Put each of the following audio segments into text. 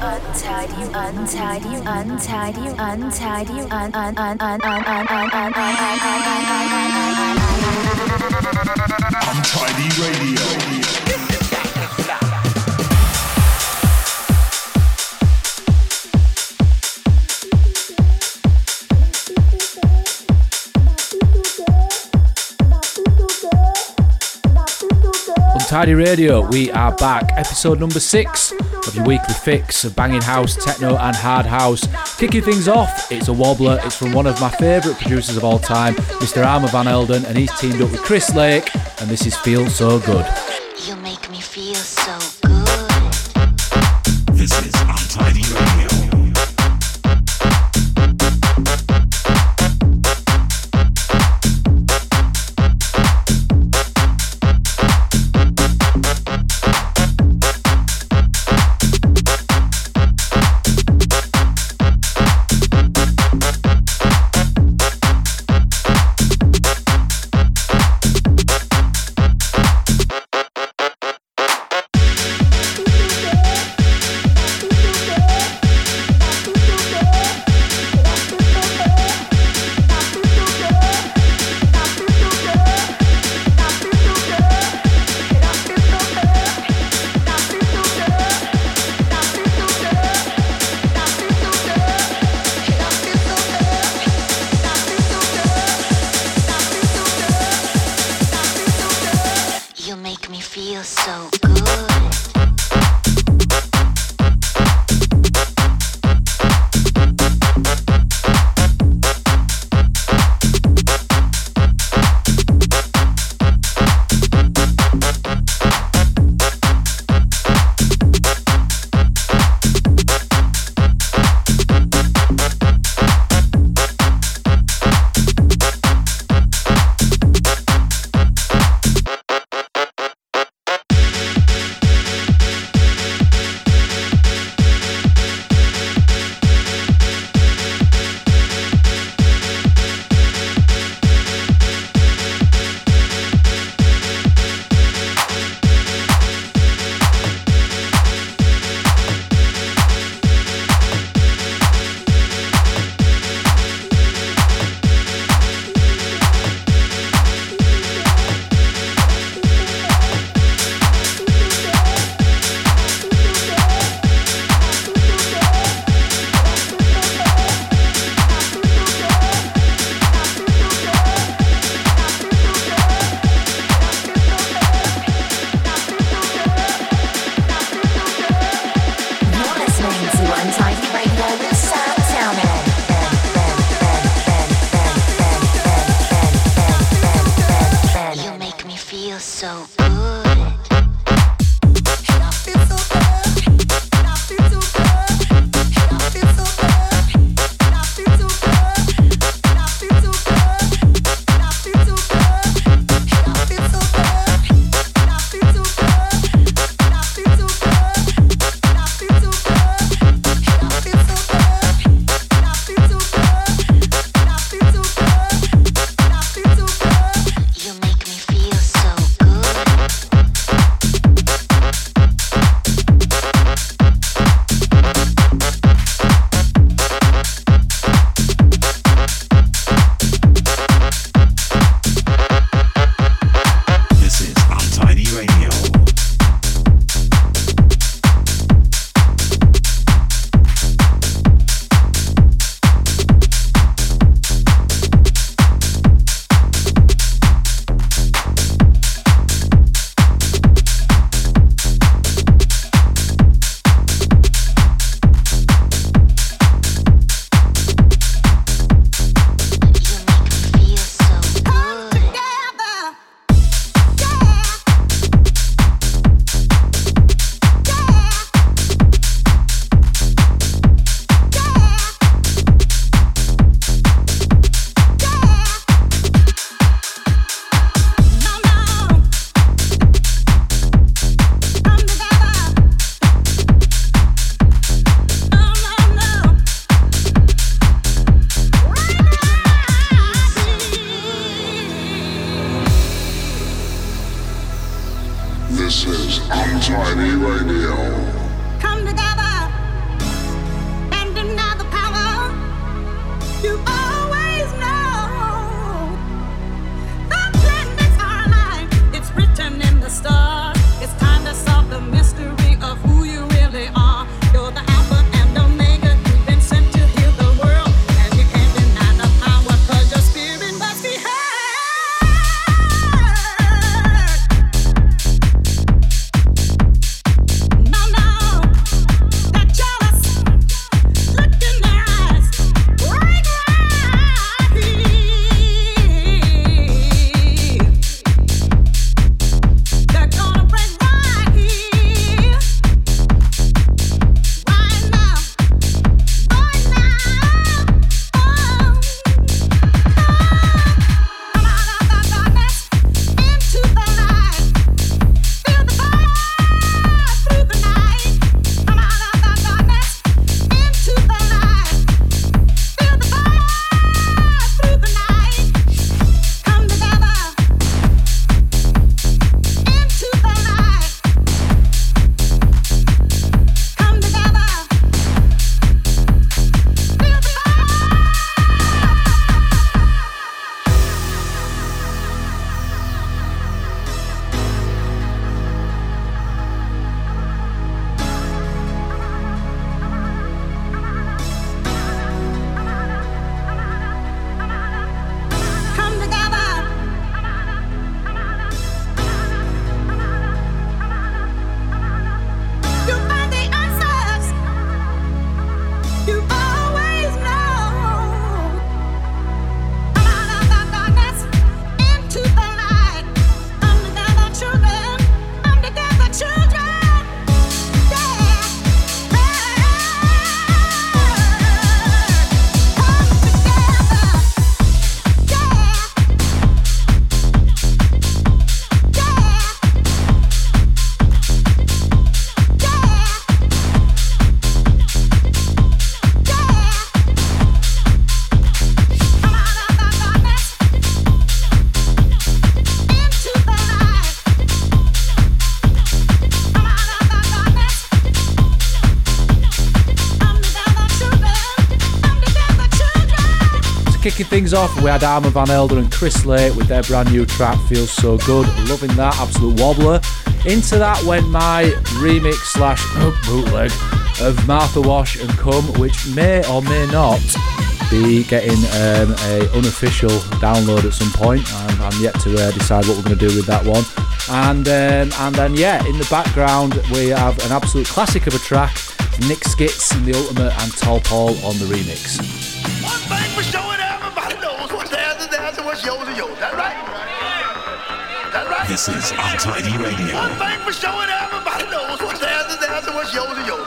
untidy, untidy, untidy, untidy, un un un un un un un un Untidy Radio. Tidy Radio, we are back. Episode number six of your weekly fix of banging house, techno, and hard house. Kicking things off, it's a wobbler. It's from one of my favourite producers of all time, Mr. Armand Van Helden, and he's teamed up with Chris Lake, and this is Feel So Good. Things off, we had Armand Van Helden and Chris Lake with their brand new track, Feels So Good. Loving that, absolute wobbler. Into that went my remix slash bootleg of Martha Wash and Come, which may or may not be getting um, a unofficial download at some point. I'm, I'm yet to uh, decide what we're going to do with that one. And um, and then yeah, in the background we have an absolute classic of a track, Nick Skitz and the Ultimate and Tall Paul on the remix. This is Untidy Radio. One thing for sure, everybody knows what's theirs is and what's yours is yours.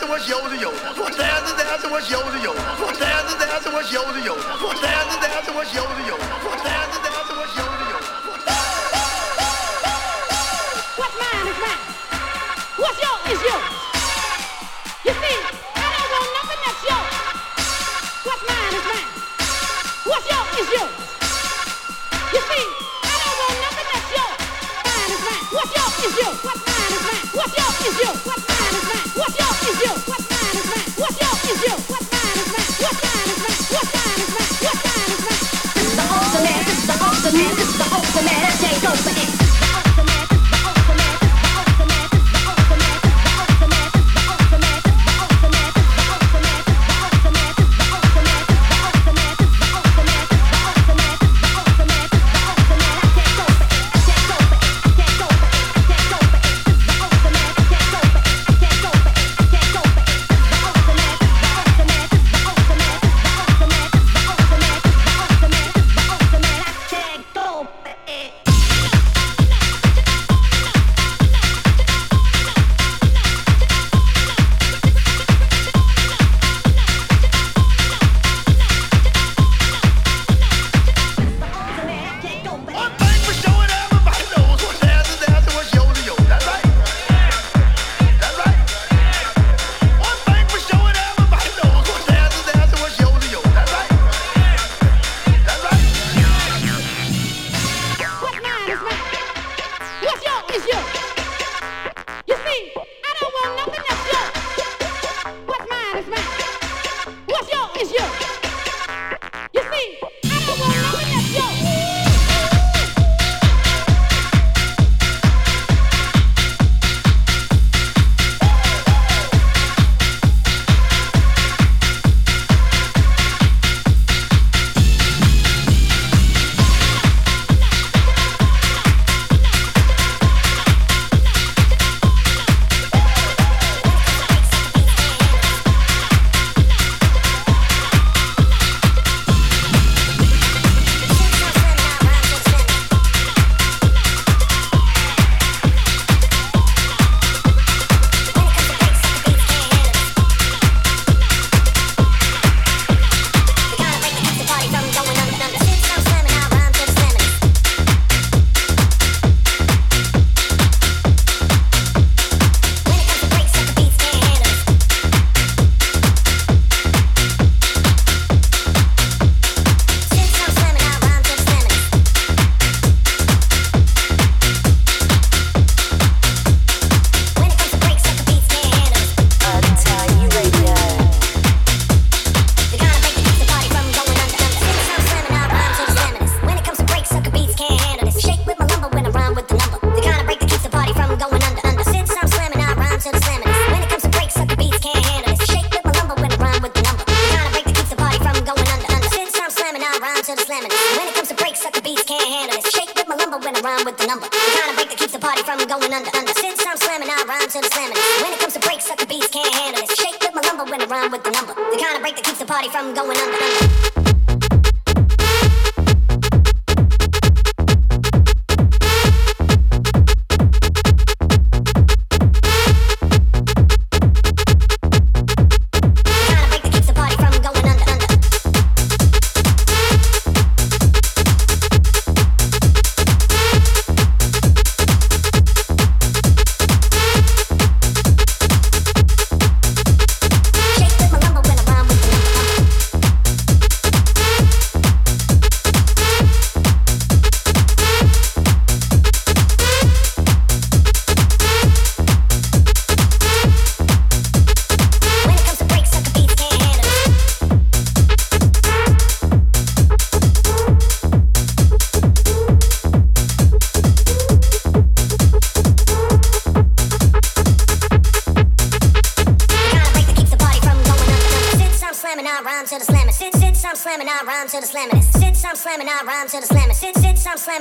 dancer, what's yours and yours? What's dancing, dancing, what's yours and yours? What's dancing, dancing, what's yours and yours? What's dancing, dancing, what's yours and yours? What's dancing, dancing, what's yours and yours? What's mine is mine. What's yours is yours. You see, I don't want nothing that's yours. What's mine is mine. What's yours is yours. You see, I don't want nothing that's yours. Mine is mine. What's yours is yours. What's mine is mine. What's yours is yours. What's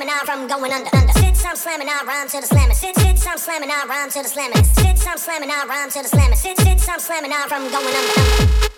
slamming, I rhyme going under, under. Since I'm slamming, I rhyme to the slamming. Since shits I'm slamming, I rhyme to the slamming. Since I'm slamming, I rhyme to the slamming. Shits, shits I'm slamming, I rhyme going under, under.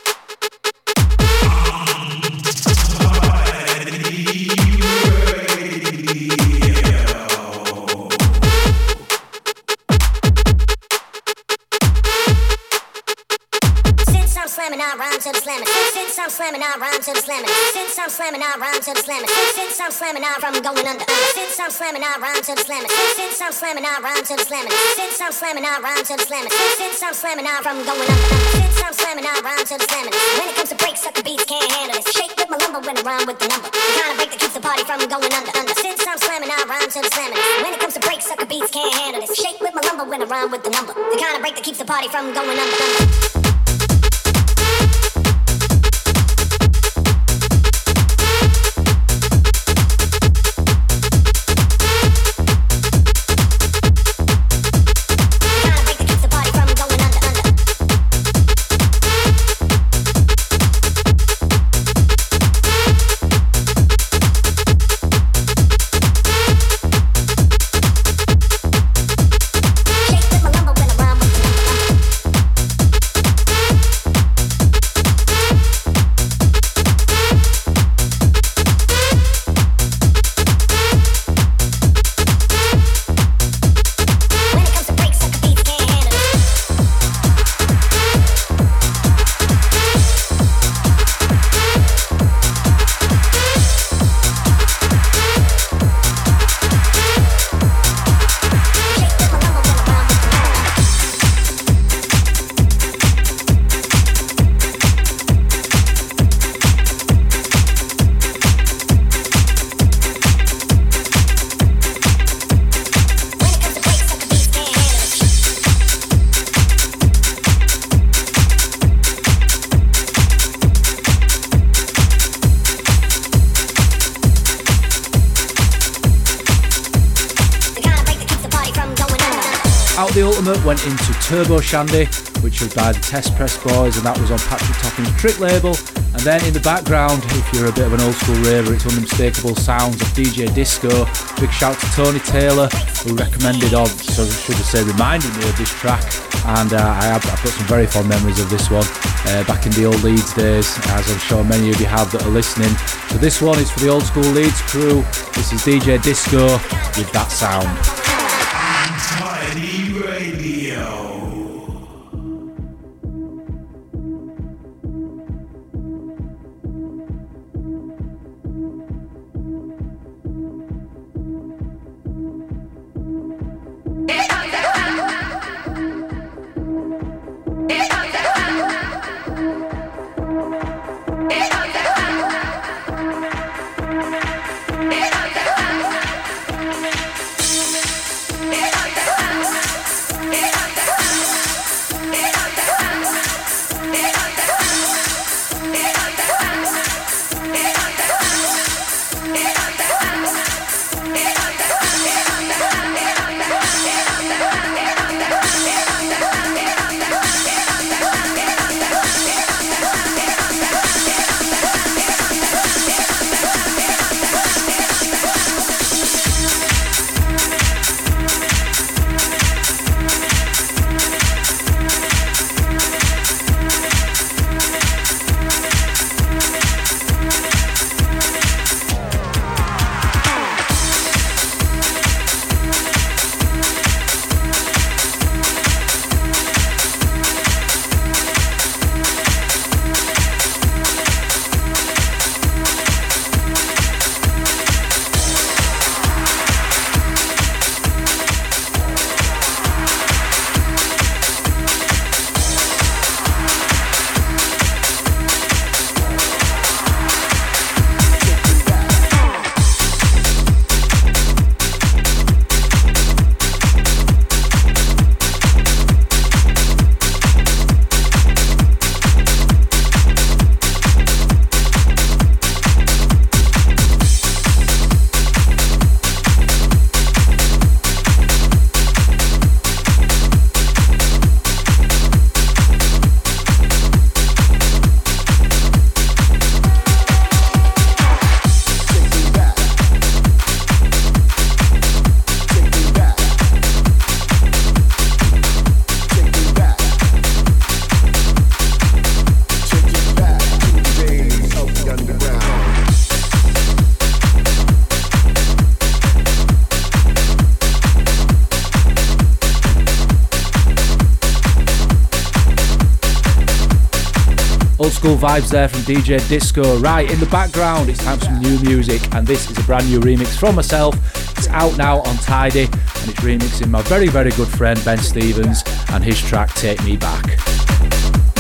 slamming, I rhyme to the slamming slamming, I rhyme to the slamming. Since I'm slamming, I rhyme to the slamming. Since I'm slamming, I from going under. Since I'm slamming, I rhyme to the slamming. Since I'm slamming, I rhyme to the slamming. Since I'm slamming, I rhyme to slamming. Since I'm slamming, I from going under. Since I'm slamming, I rhyme to the slamming. When it comes to breaks, sucker beats can't handle this. Shake with my lumber when I rhyme with the number. The kind of break that keeps the party from going under. Under. Since I'm slamming, I rhyme to the slamming. When it comes to breaks, sucker beats can't handle this. Shake with my lumber when I rhyme with the number. The kind of break that keeps the party from going under. under. Ultimate went into Turbo Shandy, which was by the Test Press Boys, and that was on Patrick Topping's Trick label. And then in the background, if you're a bit of an old school raver, it's unmistakable sounds of DJ Disco. Big shout to Tony Taylor, who recommended of, so should I say, reminded me of this track. And uh, I have, I've got some very fond memories of this one uh, back in the old Leeds days, as I'm sure many of you have that are listening. So this one is for the old school Leeds crew. This is DJ Disco with that sound. School vibes there from DJ Disco. Right, in the background, it's time for some new music, and this is a brand new remix from myself. It's out now on Tidy, and it's remixing my very, very good friend Ben Stevens and his track Take Me Back.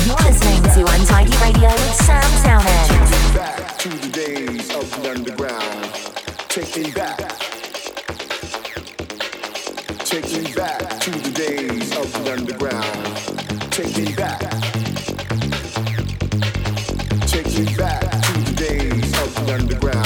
You're listening to Untidy Radio with Sam Townend. back to the days of the underground. Take me back. Take me back to the days of the underground. Take me back. Underground.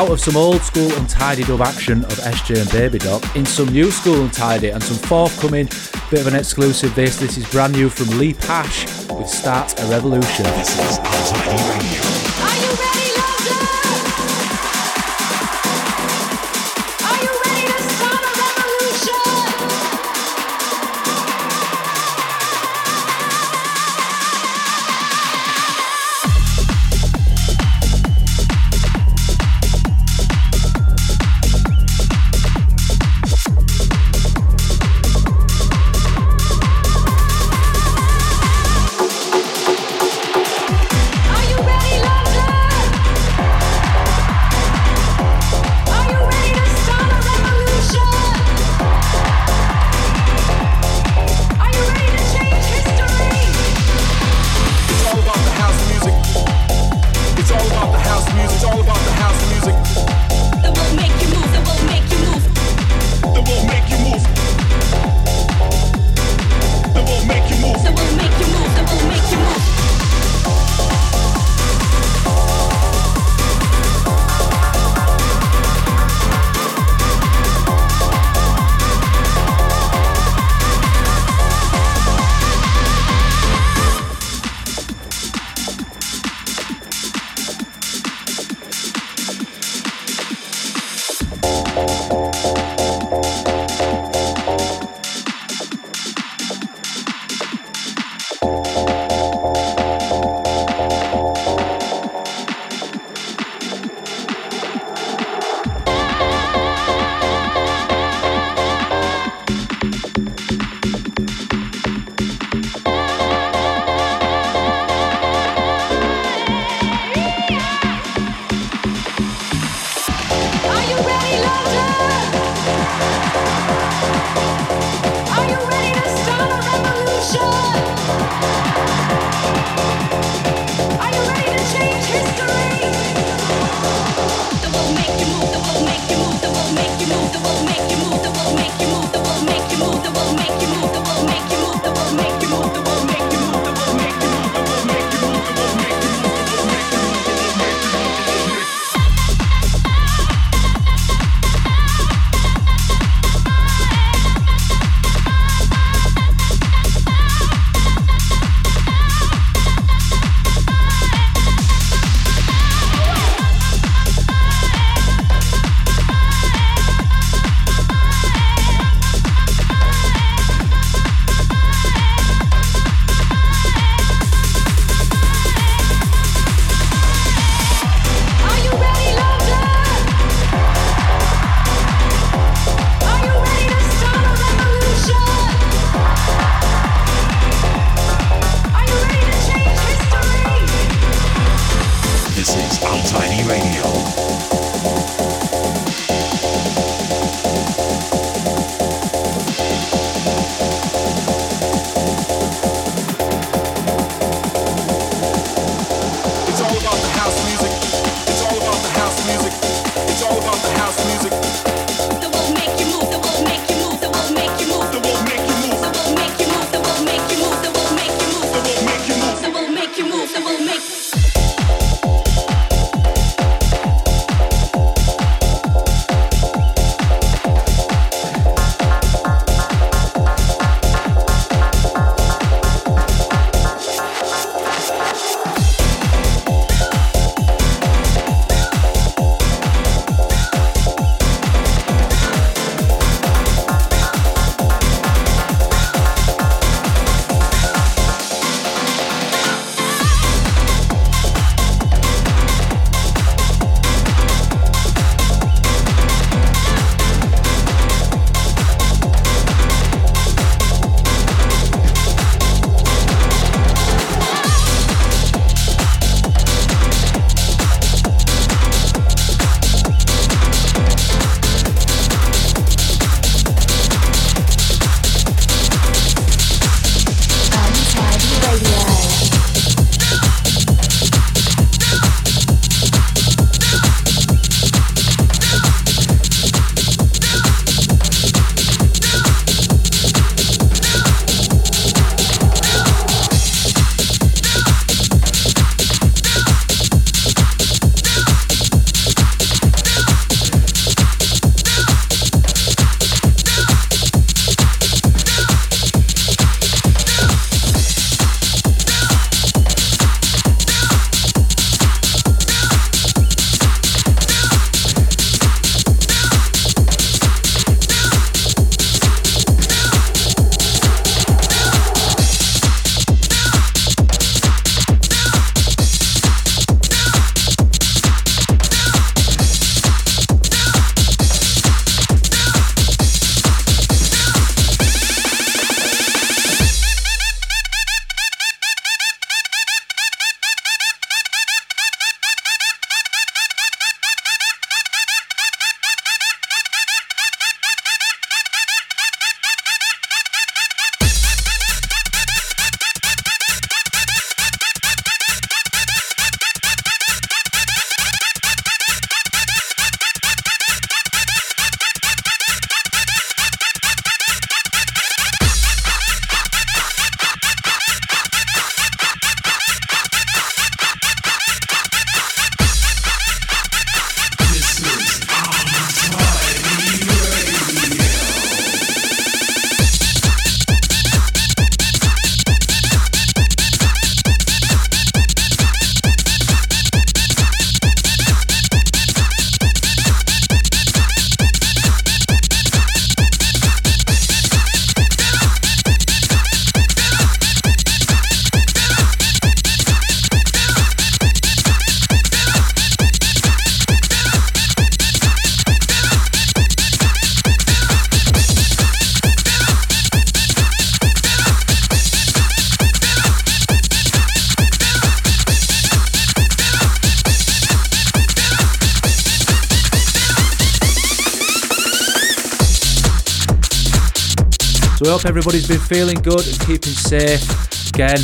out of some old school and tidied up action of SJ and Baby Doc in some new school and tidy and some forthcoming bit of an exclusive this. This is brand new from Lee Pasch with Start a Revolution. Hope everybody's been feeling good and keeping safe. Again,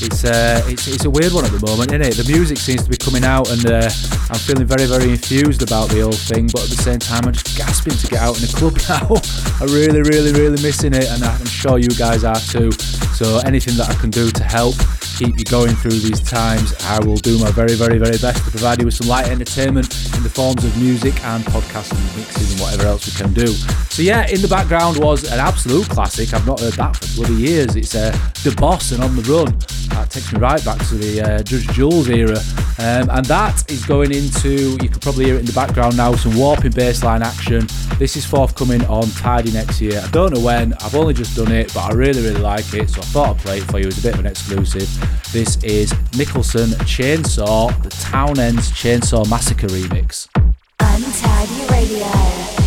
it's uh, it's, it's a weird one at the moment, isn't it? The music seems to be coming out, and uh, I'm feeling very, very infused about the whole thing. But at the same time, I'm just gasping to get out in the club now. I'm really, really, really missing it, and I'm sure you guys are too. So anything that I can do to help keep you going through these times, I will do my very, very, very best to provide you with some light entertainment in the forms of music and podcasts and mixes and whatever else we can do. So yeah, in the background was an absolute classic. I've not heard that for bloody years. It's uh, The Boss and On the Run. That takes me right back to the uh, Judge Jules era. Um, and that is going into, you can probably hear it in the background now, some warping bassline action. This is forthcoming on Tidy next year. I don't know when, I've only just done it, but I really, really like it, so I thought I'd play it for you as a bit of an exclusive. This is Nicholson Chainsaw, the Town Ends Chainsaw Massacre remix. Untidy Radio.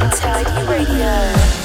Untidy Radio.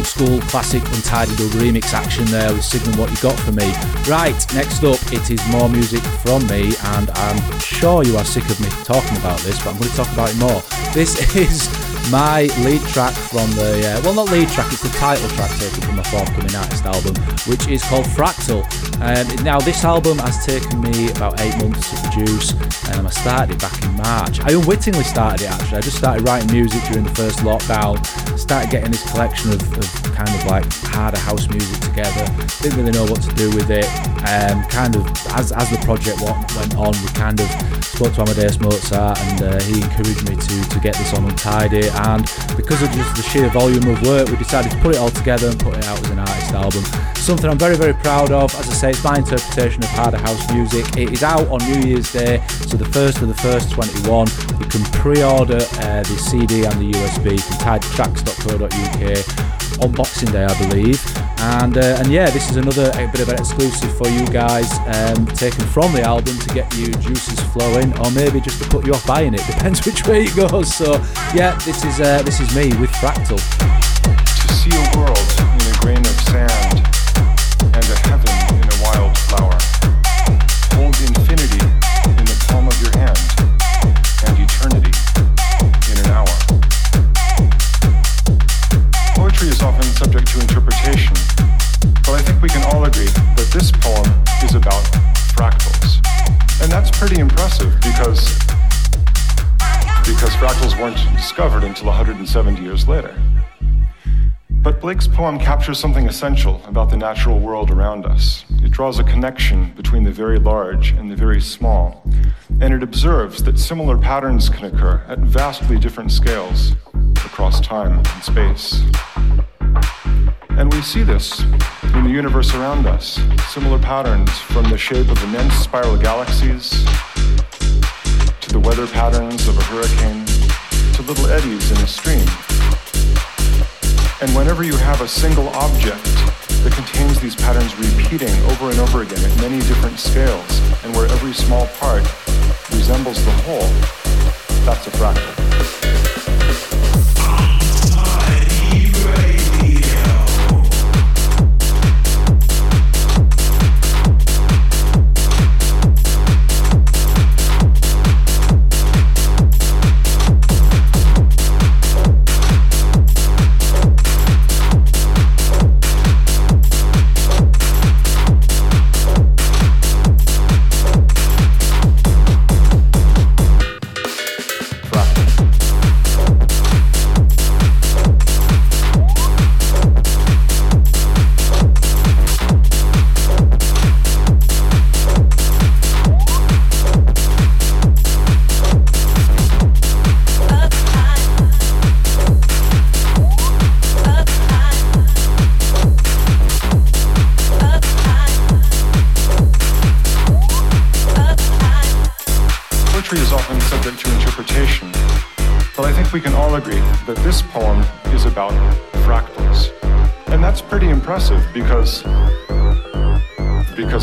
Classic Untidy Dub remix action there with Signal What You Got For Me. Right, next up it is more music from me and I'm sure you are sick of me talking about this but I'm going to talk about it more. This is my lead track from the, uh, well not lead track, it's the title track taken from my forthcoming artist album which is called Fractal. Um, now this album has taken me about eight months to produce and I started it back in March. I unwittingly started it actually, I just started writing music during the first lockdown, started getting this collection of, of kind of like harder house music together. Didn't really know what to do with it. Um, kind of as as the project went on, we kind of spoke to Amadeus Mozart, and uh, he encouraged me to to get this on Untidy. And because of just the sheer volume of work, we decided to put it all together and put it out as an artist album. Something I'm very very proud of. As I say, it's my interpretation of harder house music. It is out on New Year's Day, so the first of the first 21. You can pre-order uh, the CD and the USB from tidytracks.co.uk on Boxing Day, I believe. And uh, and yeah, this is another bit of an exclusive for you guys, um, taken from the album to get you juices flowing, or maybe just to put you off buying it. Depends which way it goes. So yeah, this is uh, this is me with Fractal. To see a world in a grain of sand and a heaven in a. Hold infinity in the palm of your hand Is often subject to interpretation, but I think we can all agree that this poem is about fractals. And that's pretty impressive because because fractals weren't discovered until 170 years later. But Blake's poem captures something essential about the natural world around us. It draws a connection between the very large and the very small, and it observes that similar patterns can occur at vastly different scales across time and space. And we see this in the universe around us similar patterns from the shape of immense spiral galaxies to the weather patterns of a hurricane to little eddies in a stream. And whenever you have a single object that contains these patterns repeating over and over again at many different scales, and where every small part resembles the whole, that's a fractal.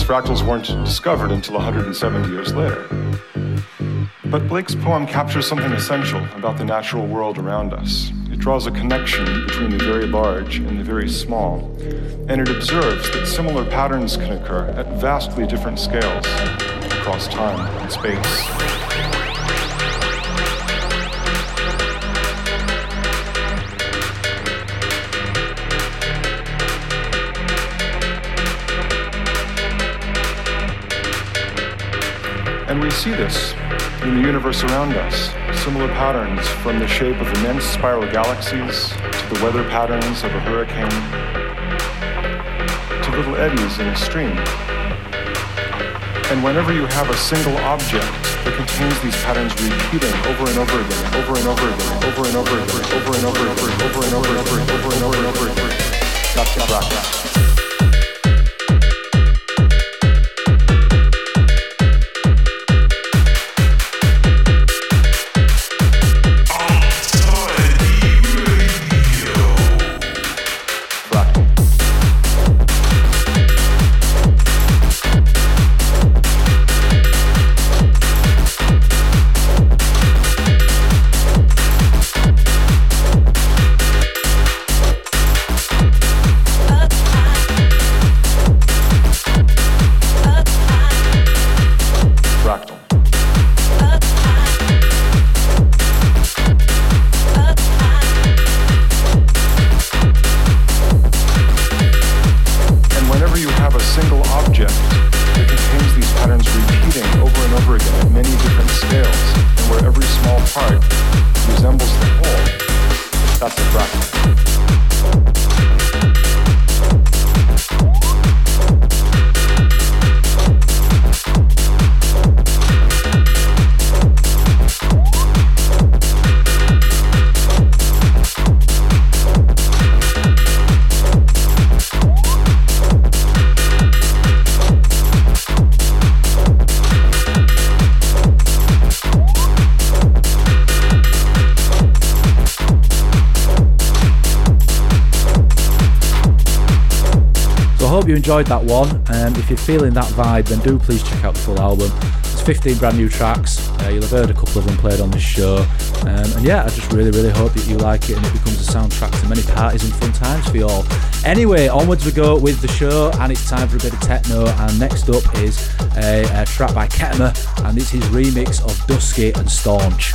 Fractals weren't discovered until 170 years later. But Blake's poem captures something essential about the natural world around us. It draws a connection between the very large and the very small, and it observes that similar patterns can occur at vastly different scales across time and space. And we see this in the universe around us. Similar patterns from the shape of immense spiral galaxies to the weather patterns of a hurricane to little eddies in a stream. And whenever you have a single object that contains these patterns repeating over and over again, over and over again, over and over again, over and over again, over and over again, over and over again, over and over again, that's a fractal. fractal. Enjoyed that one. Um, if you're feeling that vibe, then do please check out the full album. It's 15 brand new tracks. Uh, you'll have heard a couple of them played on this show. Um, and yeah, I just really, really hope that you like it and it becomes a soundtrack to many parties and fun times for you all. Anyway, onwards we go with the show, and it's time for a bit of techno. And next up is a, a track by Kettama, and it's his remix of Dusky and Staunch.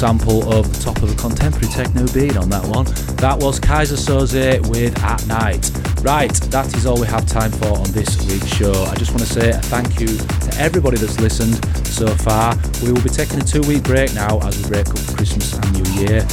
Sample of the top of a contemporary techno beat on that one. That was Kaiser Soze with At Night. Right, that is all we have time for on this week's show. I just want to say thank you to everybody that's listened so far. We will be taking a two week break now as we break up Christmas and New Year.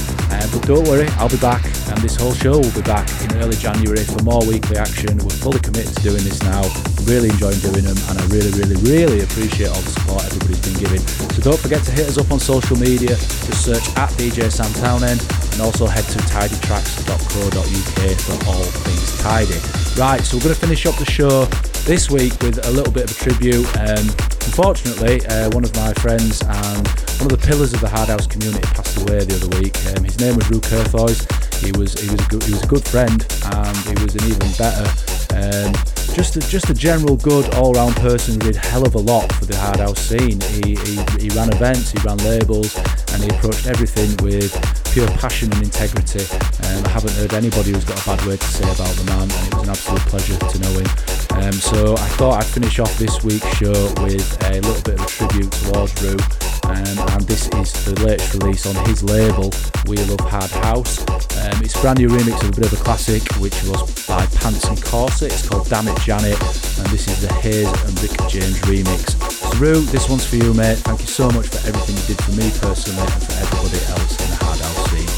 But don't worry, I'll be back, and this whole show will be back in early January for more weekly action. We're fully committed to doing this now. Really enjoying doing them, and I really, really, really appreciate all the support everybody's been giving. So don't forget to hit us up on social media. Just search at DJ Sam Townend, and also head to tidytracks.co.uk for all things tidy. Right, so we're going to finish up the show this week with a little bit of a tribute. Um, unfortunately, uh, one of my friends and one of the pillars of the hard house community passed away the other week. Um, his name was Rue Kerthoys. He was he was a good, he was a good friend, and he was an even better. Um, just a, just a general good all-round person who did hell of a lot for the hard house scene. He, he, he ran events, he ran labels, and he approached everything with pure passion and integrity. Um, I haven't heard anybody who's got a bad word to say about the man, and it was an absolute pleasure to know him. Um, so I thought I'd finish off this week's show with a little bit of a tribute towards Rue, um, and this is the latest release on his label, We Love Hard House. Um, it's a brand new remix of a bit of a classic, which was by Pants and Corset. It's called Damn It Janet, and this is the Hayes and Rick James remix. So this one's for you, mate. Thank you so much for everything you did for me personally and for everybody else in the hard house scene.